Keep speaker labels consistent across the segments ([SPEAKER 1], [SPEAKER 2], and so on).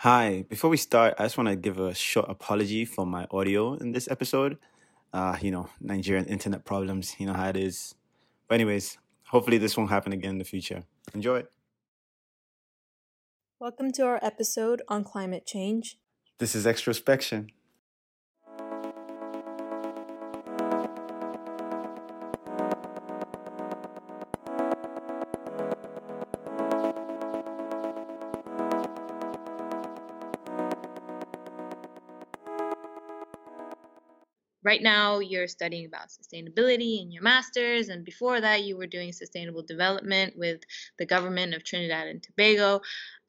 [SPEAKER 1] Hi, before we start, I just want to give a short apology for my audio in this episode. Uh, you know, Nigerian internet problems, you know how it is. But, anyways, hopefully this won't happen again in the future. Enjoy.
[SPEAKER 2] Welcome to our episode on climate change.
[SPEAKER 1] This is Extrospection.
[SPEAKER 3] Right now you're studying about sustainability in your master's and before that you were doing sustainable development with the government of trinidad and tobago.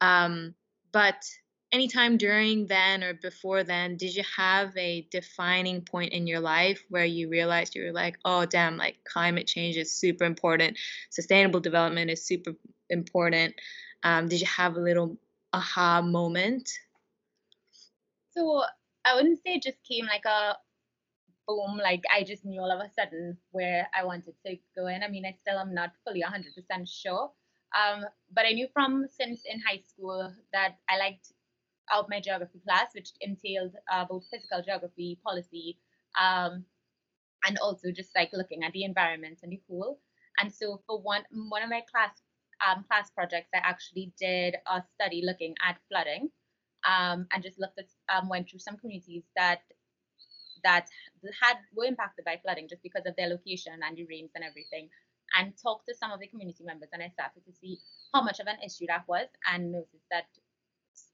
[SPEAKER 3] Um, but anytime during then or before then did you have a defining point in your life where you realized you were like oh damn like climate change is super important. Sustainable development is super important. Um, did you have a little aha moment?
[SPEAKER 4] So i wouldn't say it just came like a boom, like I just knew all of a sudden where I wanted to go in. I mean, I still am not fully 100% sure. Um, but I knew from since in high school that I liked out my geography class, which entailed uh, both physical geography, policy, um, and also just like looking at the environment and the whole. And so for one one of my class um, class projects, I actually did a study looking at flooding, um, and just looked at um, went through some communities that that had were impacted by flooding just because of their location and the rains and everything and talked to some of the community members and I started to see how much of an issue that was and noticed that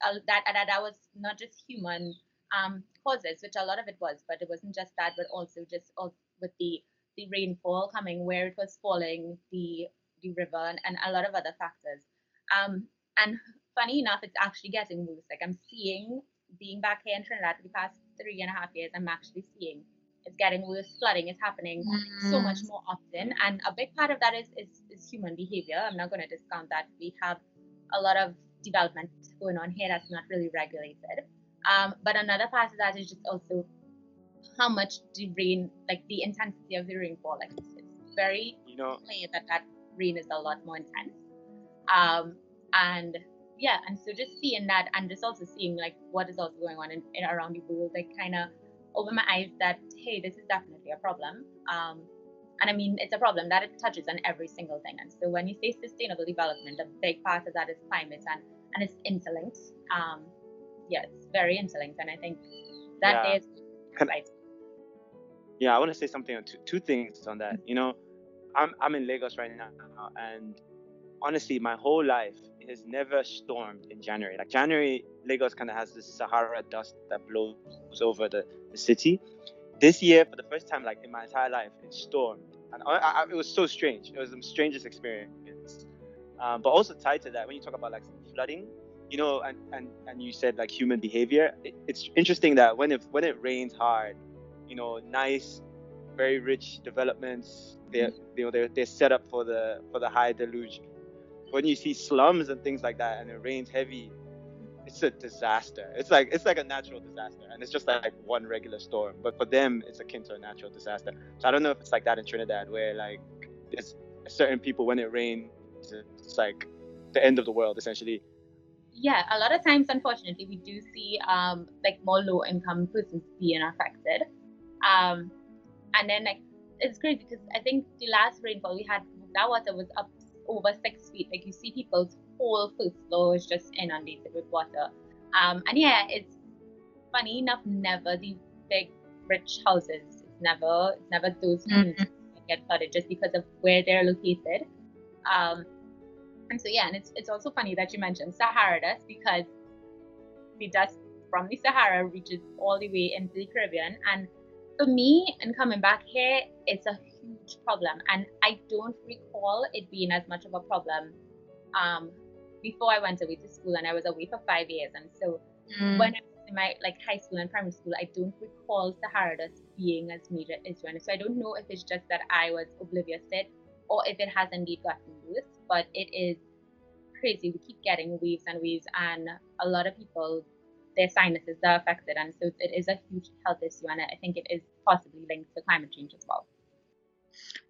[SPEAKER 4] uh, that, that that was not just human um, causes, which a lot of it was, but it wasn't just that, but also just with the the rainfall coming where it was falling, the the river and, and a lot of other factors. Um, and funny enough, it's actually getting worse. Like I'm seeing being back here in Trinidad for the past three and a half years, I'm actually seeing it's getting worse. Flooding is happening mm. so much more often, and a big part of that is, is is human behavior. I'm not going to discount that. We have a lot of development going on here that's not really regulated. Um, but another part of that is just also how much the rain, like the intensity of the rainfall, like it's, it's very
[SPEAKER 5] you know
[SPEAKER 4] clear that that rain is a lot more intense. Um, and yeah, and so just seeing that and just also seeing like what is also going on in, in around the world, like kind of opened my eyes that hey, this is definitely a problem. Um, and I mean, it's a problem that it touches on every single thing. And so when you say sustainable development, a big part of that is climate and and it's interlinked. Um, yeah, it's very interlinked, and I think that
[SPEAKER 5] yeah.
[SPEAKER 4] is right.
[SPEAKER 5] Yeah, I want to say something on two, two things on that. You know, I'm I'm in Lagos right now, and honestly, my whole life has never stormed in January. Like January, Lagos kind of has this Sahara dust that blows over the, the city. This year, for the first time, like in my entire life, it stormed, and I, I, it was so strange. It was the strangest experience. Um, but also tied to that, when you talk about like flooding, you know, and, and, and you said like human behavior, it, it's interesting that when it when it rains hard, you know, nice, very rich developments, they're you know they're, they're set up for the for the high deluge when you see slums and things like that and it rains heavy it's a disaster. It's like it's like a natural disaster and it's just like one regular storm. But for them it's akin to a natural disaster. So i don't know if it's like that in trinidad where like there's certain people when it rains it's like the end of the world essentially.
[SPEAKER 4] Yeah a lot of times unfortunately we do see um like more low income persons being affected. Um and then like it's crazy because i think the last rainfall we had that water was up over six feet. Like you see people's whole first floor is just inundated with water. Um, and yeah, it's funny enough, never the big rich houses. It's never, it's never those mm-hmm. get flooded just because of where they're located. Um, and so yeah, and it's it's also funny that you mentioned Sahara dust because the dust from the Sahara reaches all the way into the Caribbean. And for me, and coming back here, it's a huge problem. And I don't recall it being as much of a problem um, before I went away to school, and I was away for five years. And so mm. when I was in my like high school and primary school, I don't recall Sahara dust being as major issue. And so I don't know if it's just that I was oblivious to it, or if it has indeed gotten worse. But it is crazy. We keep getting waves and waves, and a lot of people their sinuses are affected, and so it is a huge health issue, and I think it is possibly linked to climate change as well.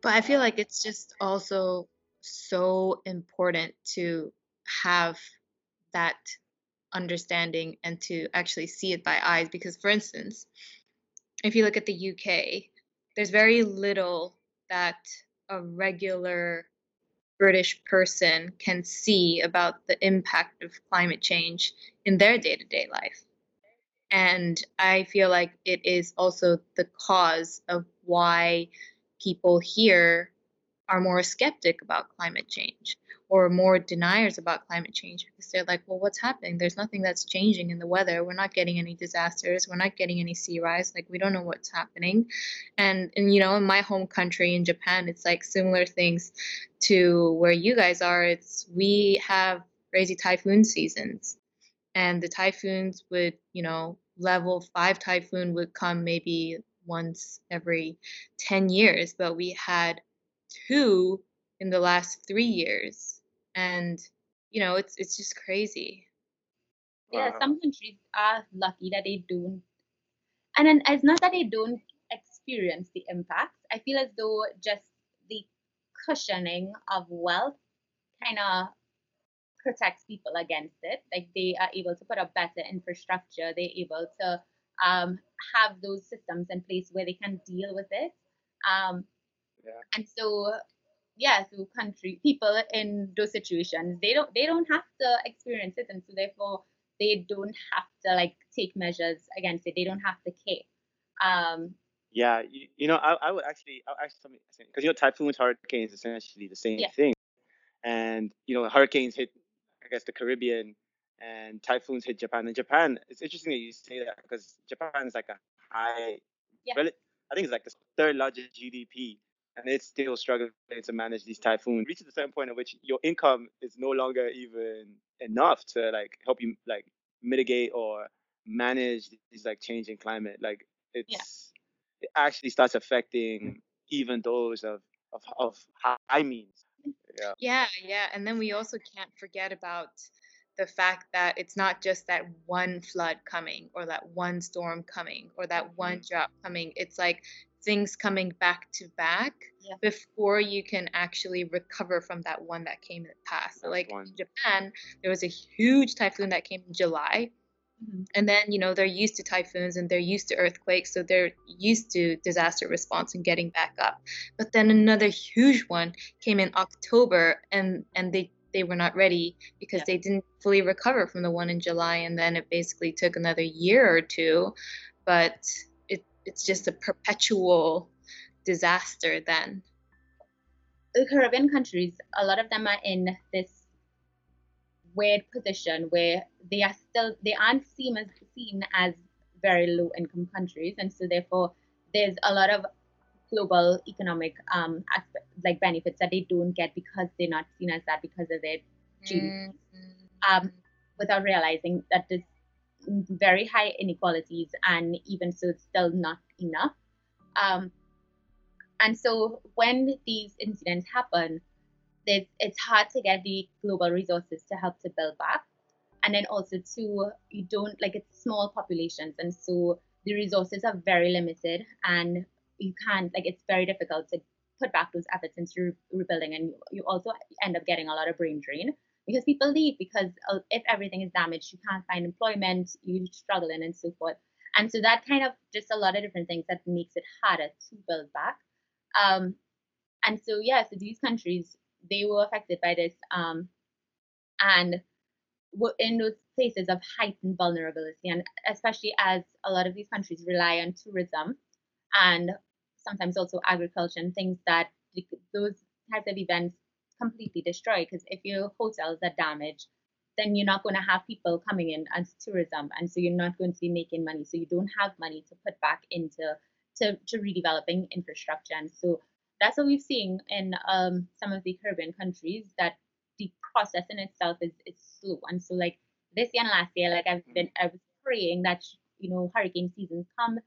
[SPEAKER 3] But I feel like it's just also so important to have that understanding and to actually see it by eyes. Because, for instance, if you look at the UK, there's very little that a regular British person can see about the impact of climate change in their day to day life. And I feel like it is also the cause of why people here are more skeptic about climate change or more deniers about climate change because they're like, well, what's happening? There's nothing that's changing in the weather. We're not getting any disasters. We're not getting any sea rise. Like, we don't know what's happening. And, and you know, in my home country, in Japan, it's like similar things to where you guys are. It's we have crazy typhoon seasons. And the typhoons would, you know, level five typhoon would come maybe once every 10 years, but we had two in the last three years. And you know it's it's just crazy.
[SPEAKER 4] Yeah some countries are lucky that they don't and then it's not that they don't experience the impacts i feel as though just the cushioning of wealth kind of protects people against it. Like they are able to put up better infrastructure they're able to um, have those systems in place where they can deal with it. Um, yeah. and so yeah so country people in those situations they don't they don't have to experience it. And so therefore they don't have to like take measures against it. They don't have to care. Um
[SPEAKER 5] yeah you, you know I, I would actually I actually because you know typhoons hurricanes essentially the same yeah. thing. And you know hurricanes hit i guess the caribbean and typhoons hit japan and japan it's interesting that you say that because japan is like a high yeah. i think it's like the third largest gdp and it's still struggling to manage these typhoons. Reaches a certain point at which your income is no longer even enough to like help you like mitigate or manage these like changing climate. Like it's yeah. it actually starts affecting even those of of of high means.
[SPEAKER 3] Yeah. Yeah, yeah, and then we also can't forget about the fact that it's not just that one flood coming or that one storm coming or that one mm-hmm. coming. It's like things coming back to back yeah. before you can actually recover from that one that came in the past. So, like in Japan, there was a huge typhoon that came in July. Mm-hmm. And then, you know, they're used to typhoons and they're used to earthquakes. So they're used to disaster response and getting back up. But then another huge one came in October and, and they, they were not ready because yeah. they didn't fully recover from the one in July. And then it basically took another year or two. But it's just a perpetual disaster then
[SPEAKER 4] the caribbean countries a lot of them are in this weird position where they are still they aren't seen as seen as very low income countries and so therefore there's a lot of global economic um aspect, like benefits that they don't get because they're not seen as that because of their GDP. Mm-hmm. Um, without realizing that there's very high inequalities, and even so, it's still not enough. Um, and so, when these incidents happen, it's, it's hard to get the global resources to help to build back. And then also, too, you don't like it's small populations, and so the resources are very limited, and you can't like it's very difficult to put back those efforts into re- rebuilding, and you, also end up getting a lot of brain drain because people leave because if everything is damaged, you can't find employment, you struggle and so forth. And so that kind of just a lot of different things that makes it harder to build back. Um, and so yeah, so these countries they were affected by this, um, and were in those places of heightened vulnerability, and especially as a lot of these countries rely on tourism and sometimes also agriculture and things that those types of events completely destroy. because if your hotels are damaged, then you're not going to have people coming in as tourism, and so you're not going to be making money. So you don't have money to put back into to, to redeveloping infrastructure, and so that's what we've seen in um, some of the Caribbean countries that the process in itself is is slow, and so like this year and last year, like I've been I was praying that you know hurricane seasons come,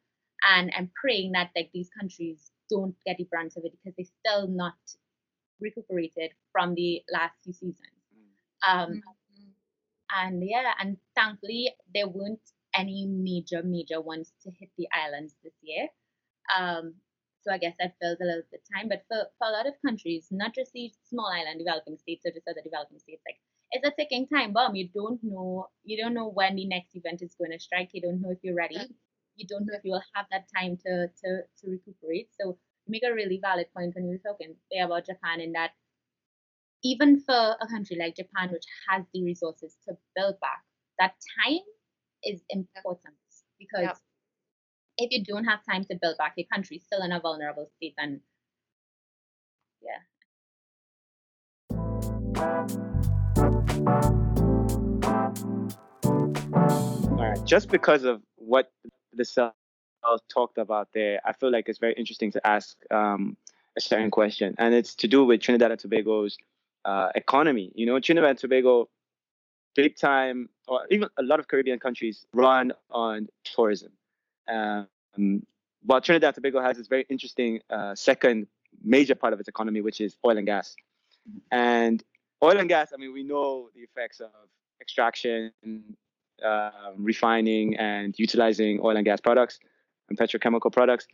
[SPEAKER 4] and I'm praying that like these countries don't get the brunt of it because they're still not recuperated from the last few seasons. Mm. Um, mm-hmm. And yeah, and thankfully there weren't any major, major ones to hit the islands this year. Um, so I guess that fills a little bit time. But for, for a lot of countries, not just these small island developing states or just other developing states, like it's a ticking time bomb. You don't know you don't know when the next event is going to strike. You don't know if you're ready. You don't know if you will have that time to to to recuperate. So you make a really valid point when you were talking there eh, about Japan in that even for a country like Japan, which has the resources to build back, that time is important because yep. if you don't have time to build back, your country's still in a vulnerable state and yeah.
[SPEAKER 5] All right, just because of what Leselle talked about there, I feel like it's very interesting to ask um, a certain question, and it's to do with Trinidad and Tobago's uh, economy. You know, Trinidad and Tobago, big time, or even a lot of Caribbean countries run on tourism. Um, Trinidad and Tobago has this very interesting uh, second major part of its economy, which is oil and gas. And oil and gas, I mean, we know the effects of extraction, uh, refining, and utilizing oil and gas products and petrochemical products.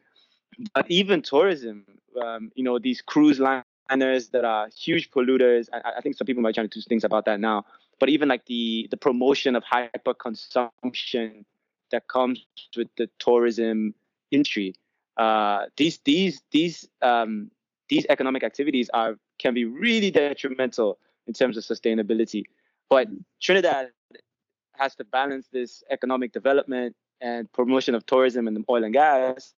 [SPEAKER 5] But even tourism, um, you know, these cruise liners that are huge polluters. I, I think some people might try to do things about that now. But even like the the promotion of hyper consumption that comes with the tourism industry, uh, these these these um, these economic activities are can be really detrimental in terms of sustainability. But Trinidad has to balance this economic development and promotion of tourism and oil and gas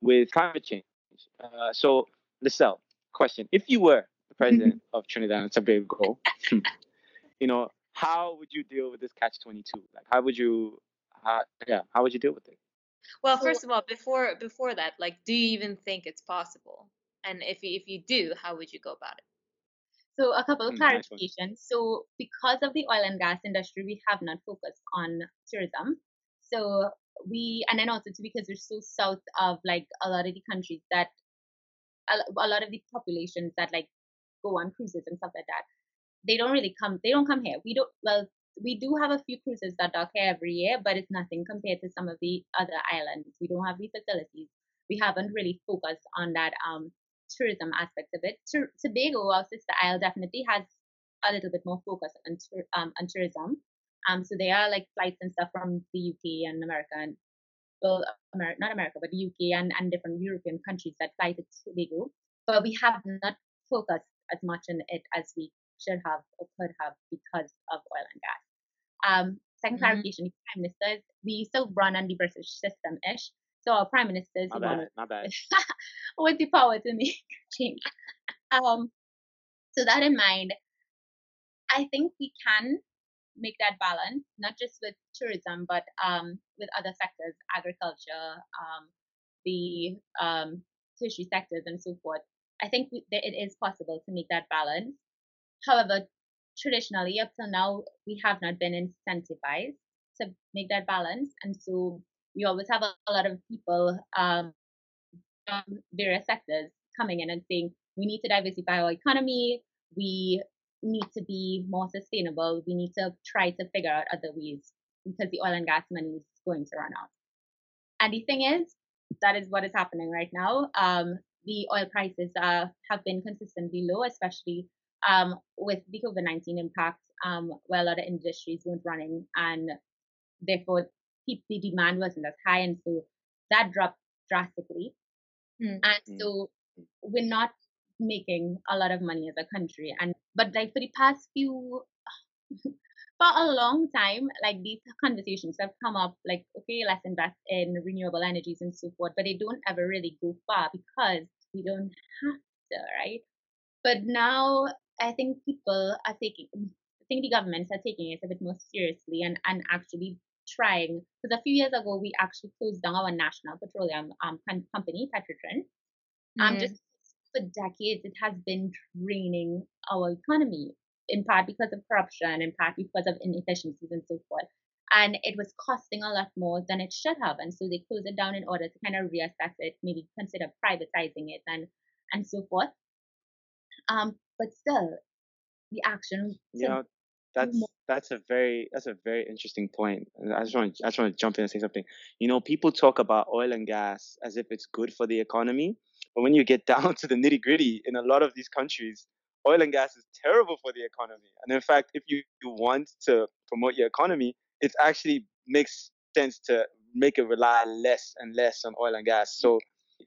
[SPEAKER 5] with climate change. Uh, so, Leselle, question: If you were the president of Trinidad and Tobago, you know, how would you deal with this catch-22? Like, how would you, how, yeah, how would you deal with it?
[SPEAKER 3] Well, first of all, before before that, like, do you even think it's possible? And if you, if you do, how would you go about it?
[SPEAKER 4] So a couple of mm, clarifications. So because of the oil and gas industry, we have not focused on tourism. So we, and then also too, because we're so south of like a lot of the countries that, a, a lot of the populations that like go on cruises and stuff like that, they don't really come, they don't come here. We don't, well, we do have a few cruises that dock here every year, but it's nothing compared to some of the other islands. We don't have the facilities. We haven't really focused on that um, tourism aspect of it. Tobago, our sister isle, definitely has a little bit more focus on, um, on tourism. Um, so there are like flights and stuff from the UK and America and well, America, not America, but the UK and, and different European countries that fly to Tobago. But we have not focused as much on it as we should have or could have because of oil and gas. Um, 2nd mm-hmm. clarification, prime ministers, we still run on the British system ish. So our prime ministers,
[SPEAKER 5] not bad, not bad.
[SPEAKER 4] with the power to make change. Um, so that in mind, I think we can make that balance, not just with tourism, but um, with other sectors, agriculture, um, the um, tertiary sectors, and so forth. I think we, it is possible to make that balance. However, traditionally, up till now, we have not been incentivized to make that balance, and so you always have a, a lot of people um, from various sectors coming in and saying we need to diversify our economy, we need to be more sustainable, we need to try to figure out other ways because the oil and gas money is going to run out. And the thing is, that is what is happening right now. Um, the oil prices uh, have been consistently low, especially um, with the COVID 19 impact, um, where a lot of industries weren't running, and therefore the demand wasn't as high, and so that dropped drastically. Mm. And hmm. so we're not making a lot of money as a country. And but like for the past few for a long time, like these conversations have come up like, okay, let's invest in renewable energies and so forth, but they don't ever really go far because we don't have to, right? But now I think people are taking I think the governments are taking it a bit more seriously and, and actually trying because a few years ago we actually closed down our national petroleum um, company Petrotrin. Um, mm. just for decades it has been draining our economy in part because of corruption, in part because of inefficiencies and so forth. And it was costing a lot more than it should have. And so they closed it down in order to kind of reassess it, maybe consider privatizing it and and so forth. Um, but still, the action.
[SPEAKER 5] Yeah, that's mm-hmm. that's a very that's a very interesting point. I just want I just want to jump in and say something. You know, people talk about oil and gas as if it's good for the economy, but when you get down to the nitty gritty, in a lot of these countries, oil and gas is terrible for the economy. And in fact, if you, you want to promote your economy, it actually makes sense to make it rely less and less on oil and gas. So,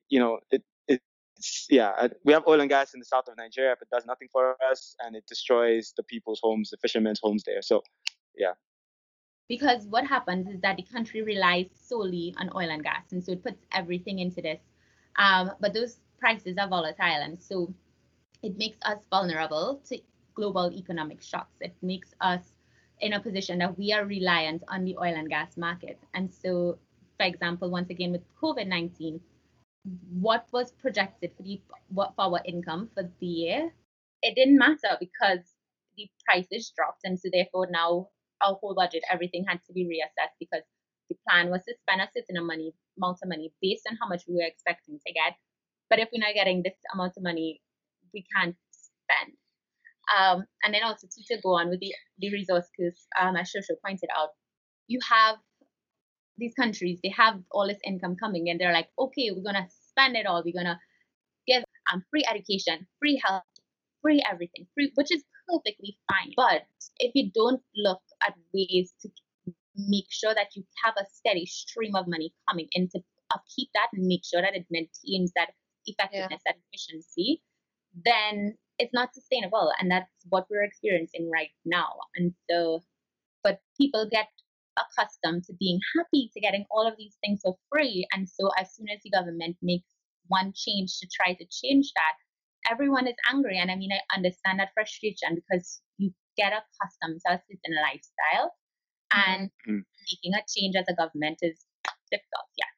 [SPEAKER 5] you know, it, yeah, we have oil and gas in the south of Nigeria, but does nothing for us and it destroys the people's homes, the fishermen's homes there. So, yeah.
[SPEAKER 4] Because what happens is that the country relies solely on oil and gas, and so it puts everything into this. Um, but those prices are volatile, and so it makes us vulnerable to global economic shocks. It makes us in a position that we are reliant on the oil and gas market. And so, for example, once again with COVID 19, what was projected for the what for our income for the year, it didn't matter because the prices dropped, and so therefore now our whole budget, everything had to be reassessed because the plan was to spend a certain amount of money based on how much we were expecting to get. But if we're not getting this amount of money, we can't spend. Um, and then also to, to go on with the, the resource because um, as Shosho pointed out, you have these countries, they have all this income coming and they're like, okay, we're going to spend it all. We're going to give um, free education, free health, free everything, free, which is perfectly fine. But if you don't look at ways to make sure that you have a steady stream of money coming and to upkeep that and make sure that it maintains that effectiveness, yeah. that efficiency, then it's not sustainable. And that's what we're experiencing right now. And so, but people get accustomed to being happy to getting all of these things for free. And so, as soon as the government makes one change to try to change that, everyone is angry. And I mean, I understand that frustration because you get accustomed to a certain lifestyle. And mm-hmm. making a change as a government is difficult. Yeah.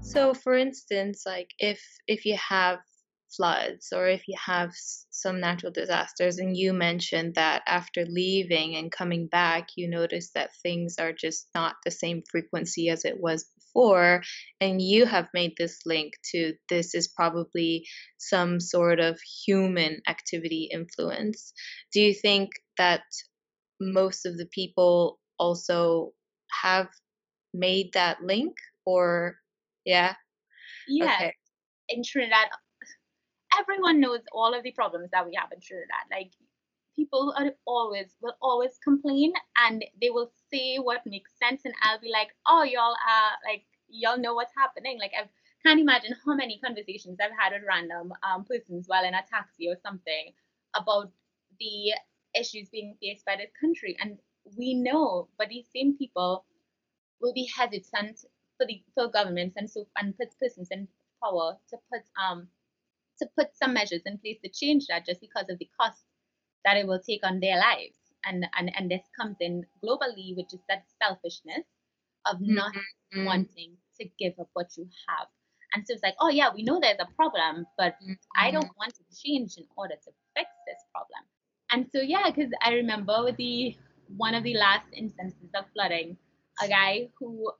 [SPEAKER 3] So for instance, like if if you have floods or if you have some natural disasters and you mentioned that after leaving and coming back you notice that things are just not the same frequency as it was before and you have made this link to this is probably some sort of human activity influence. Do you think that most of the people also have made that link or yeah?
[SPEAKER 4] Yeah okay. in trinidad everyone knows all of the problems that we have in trinidad. Like people are always will always complain and they will say what makes sense and i'll be like oh y'all are like y'all know what's happening. Like i can't imagine how many conversations i've had with random um, persons while in a taxi or something about the issues being faced by this country. And we know but these same people will be hesitant for the for governments and so and persons in power to put um to put some measures in place to change that just because of the cost that it will take on their lives. And and, and this comes in globally, which is that selfishness of not mm-hmm. wanting to give up what you have. And so it's like, oh yeah, we know there's a problem, but mm-hmm. I don't want to change in order to fix this problem. And so yeah, because I remember with the one of the last instances of flooding, a guy who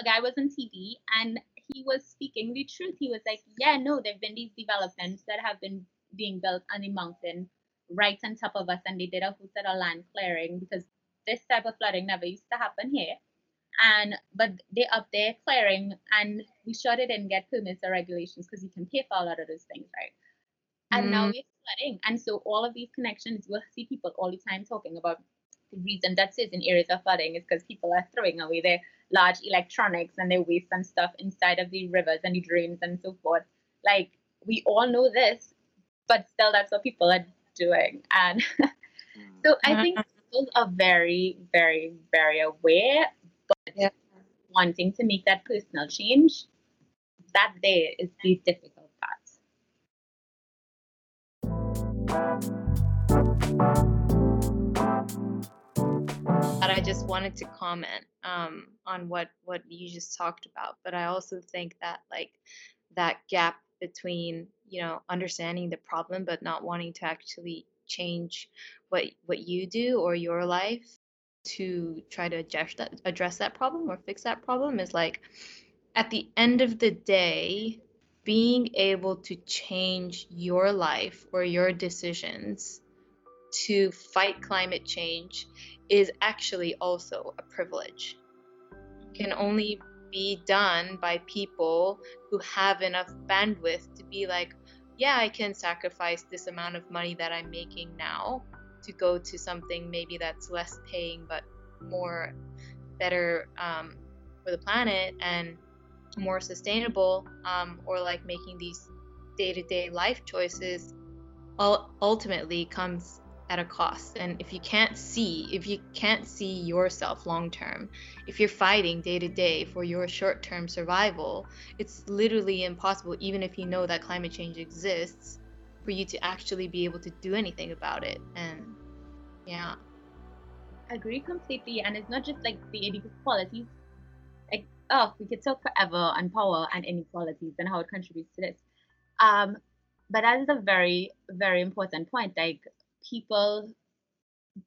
[SPEAKER 4] a guy was on TV and he was speaking the truth. He was like, yeah, no, there've been these developments that have been being built on the mountain right on top of us, and they did a whole set of land clearing because this type of flooding never used to happen here. And but they up there clearing, and we sure they didn't get permits or regulations because you can pay for a lot of those things, right? And mm. now we're flooding, and so all of these connections, we'll see people all the time talking about the reason that is in areas of flooding is because people are throwing away their large electronics and they waste some stuff inside of the rivers and the drains and so forth. Like we all know this, but still that's what people are doing. And so I think mm-hmm. people are very, very, very aware, but yeah. wanting to make that personal change, that there is the difficult
[SPEAKER 3] part. But I just wanted to comment um, on what what you just talked about. But I also think that like that gap between you know understanding the problem but not wanting to actually change what what you do or your life to try to address that address that problem or fix that problem is like at the end of the day being able to change your life or your decisions to fight climate change is actually also a privilege. Can only be done by people who have enough bandwidth to be like, yeah, I can sacrifice this amount of money that I'm making now to go to something maybe that's less paying but more better um, for the planet and more sustainable, um, or like making these day to day life choices ultimately comes at a cost. And if you can't see if you can't see yourself long term if you're fighting day to day for your short term survival it's literally impossible even if you know that climate change exists for you to actually be able to do anything about it. And yeah.
[SPEAKER 4] I agree completely. And it's not just like the inequalities. Like oh we could talk forever on power and inequalities and how it contributes to this. Um but that is a very very important point. Like people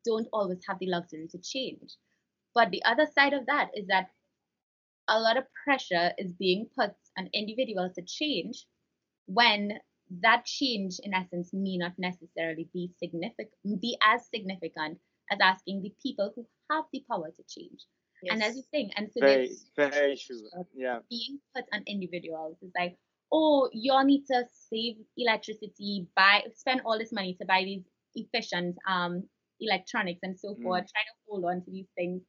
[SPEAKER 4] don't always have the luxury to change. But the other side of that is that a lot of pressure is being put on individuals to change when that change in essence may not necessarily be significant be as significant as asking the people who have the power to change. Yes. And as you think, and so
[SPEAKER 5] very, very true. Yeah.
[SPEAKER 4] Being put on individuals is like, oh, you all need to save electricity, buy spend all this money to buy these efficient um, electronics and so forth, mm. trying to hold on to these things.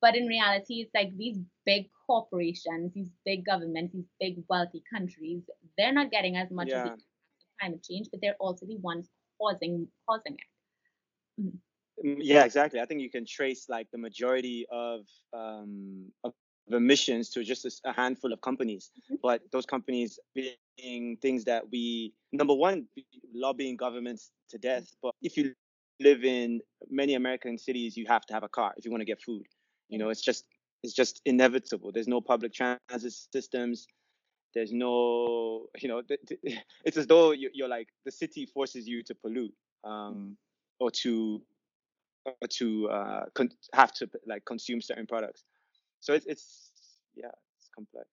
[SPEAKER 4] But in reality, it's like these big corporations, these big governments, these big wealthy countries, they're not getting as much yeah. of the climate change, but they're also the ones causing causing it.
[SPEAKER 5] Mm. mm yeah, exactly. I think you can trace like the majority of um, of emissions to just a handful of companies, mm-hmm. but those companies being things that we number one lobbying governments to death. But if you live in many American cities, you have to have a car if you want to get food. You know, it's just it's just inevitable. There's no public transit systems. There's no, you know, it's as though you're like the city forces you to pollute um, or to or to uh, con- have to like consume certain products. So it's it's yeah, it's complex.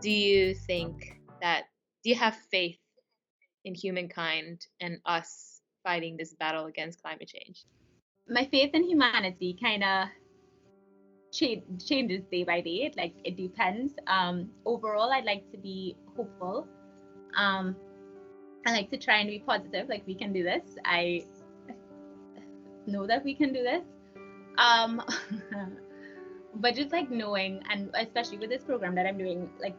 [SPEAKER 3] do you think that do you have faith in humankind and us fighting this battle against climate change?
[SPEAKER 4] My faith in humanity kind of cha- changes day by day. Like it depends. Um, overall, I'd like to be hopeful. Um, I like to try and be positive. Like we can do this. I know that we can do this. Um, but just like knowing, and especially with this program that I'm doing, like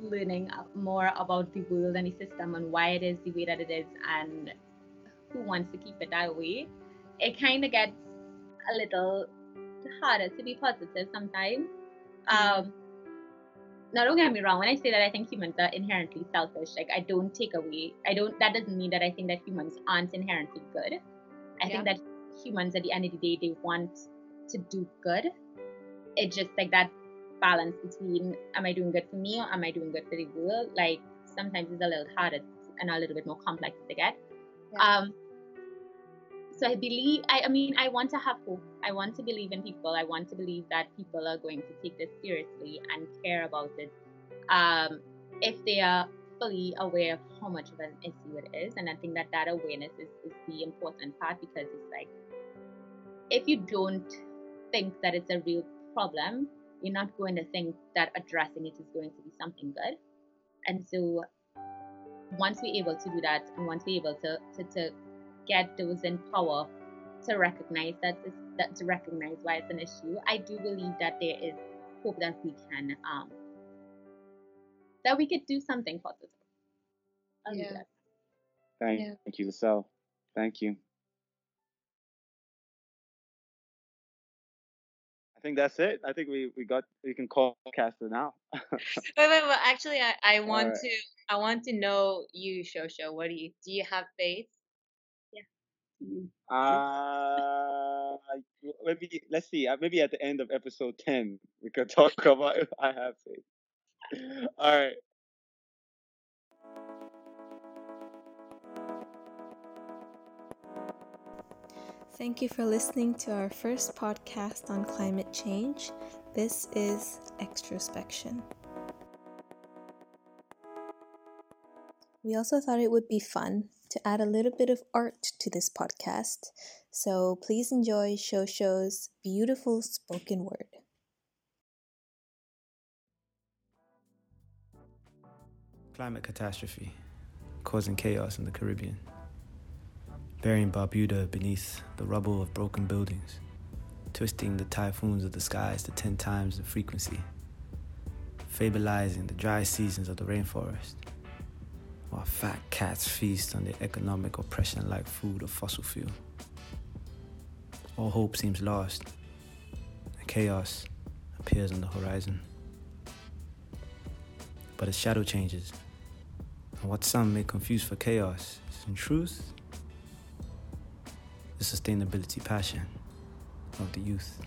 [SPEAKER 4] learning more about the world and the system and why it is the way that it is and who wants to keep it that way, it kind of gets a little harder to be positive sometimes. Um, now don't get me wrong when i say that i think humans are inherently selfish like i don't take away i don't that doesn't mean that i think that humans aren't inherently good i yeah. think that humans at the end of the day they want to do good it's just like that balance between am I doing good for me or am I doing good for the world? Like sometimes it's a little harder and a little bit more complex to get. Yeah. Um, so I believe, I, I mean, I want to have hope. I want to believe in people. I want to believe that people are going to take this seriously and care about it. Um, if they are fully aware of how much of an issue it is. And I think that that awareness is, is the important part because it's like, if you don't think that it's a real problem, you're not going to think that addressing it is going to be something good. And so once we're able to do that and once we're able to, to, to get those in power to recognize that, this, that to recognize why it's an issue, I do believe that there is hope that we can um that we could do something positive.
[SPEAKER 5] I'll yeah. Thank, yeah. thank you, Leselle. Thank you. I think that's it. I think we, we got we can call Caster now.
[SPEAKER 3] wait, wait, wait. Actually, I, I want right. to I want to know you, Shosho. What do you do? You have faith?
[SPEAKER 4] Yeah.
[SPEAKER 5] Uh, maybe let's see. Uh, maybe at the end of episode ten, we could talk about if I have faith. All right.
[SPEAKER 6] Thank you for listening to our first podcast on climate change. This is Extrospection. We also thought it would be fun
[SPEAKER 3] to add a little bit of art to this podcast. So please enjoy Shosho's beautiful spoken word.
[SPEAKER 1] Climate catastrophe causing chaos in the Caribbean, burying Barbuda beneath the rubble of broken buildings, twisting the typhoons of the skies to 10 times the frequency, fabulizing the dry seasons of the rainforest, while fat cats feast on the economic oppression like food or fossil fuel. All hope seems lost, and chaos appears on the horizon. But its shadow changes, and what some may confuse for chaos is in truth the sustainability passion of the youth.